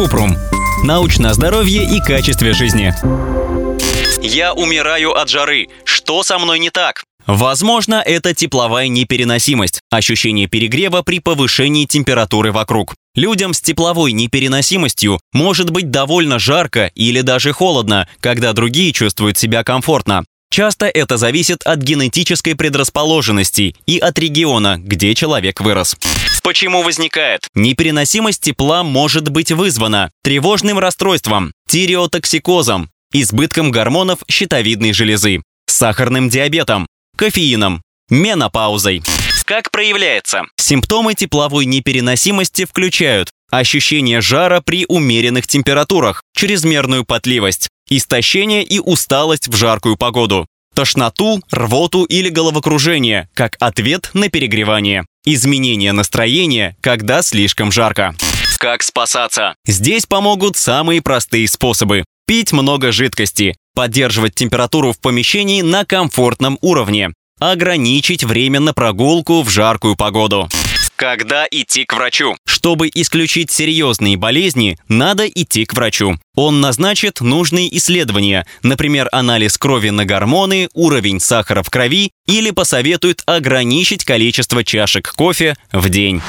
Купрум. Научное здоровье и качестве жизни. Я умираю от жары. Что со мной не так? Возможно, это тепловая непереносимость, ощущение перегрева при повышении температуры вокруг. Людям с тепловой непереносимостью может быть довольно жарко или даже холодно, когда другие чувствуют себя комфортно. Часто это зависит от генетической предрасположенности и от региона, где человек вырос. Почему возникает? Непереносимость тепла может быть вызвана тревожным расстройством, тиреотоксикозом, избытком гормонов щитовидной железы, сахарным диабетом, кофеином, менопаузой. Как проявляется? Симптомы тепловой непереносимости включают ощущение жара при умеренных температурах, чрезмерную потливость, истощение и усталость в жаркую погоду, тошноту, рвоту или головокружение, как ответ на перегревание, изменение настроения, когда слишком жарко. Как спасаться? Здесь помогут самые простые способы. Пить много жидкости, поддерживать температуру в помещении на комфортном уровне, ограничить время на прогулку в жаркую погоду. Когда идти к врачу? Чтобы исключить серьезные болезни, надо идти к врачу. Он назначит нужные исследования, например, анализ крови на гормоны, уровень сахара в крови или посоветует ограничить количество чашек кофе в день.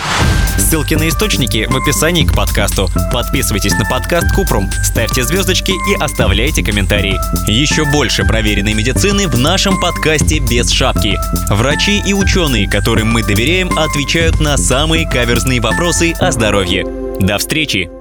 Ссылки на источники в описании к подкасту. Подписывайтесь на подкаст Купрум, ставьте звездочки и оставляйте комментарии. Еще больше проверенной медицины в нашем подкасте «Без шапки». Врачи и ученые, которым мы доверяем, отвечают на самые каверзные вопросы о здоровье. До встречи!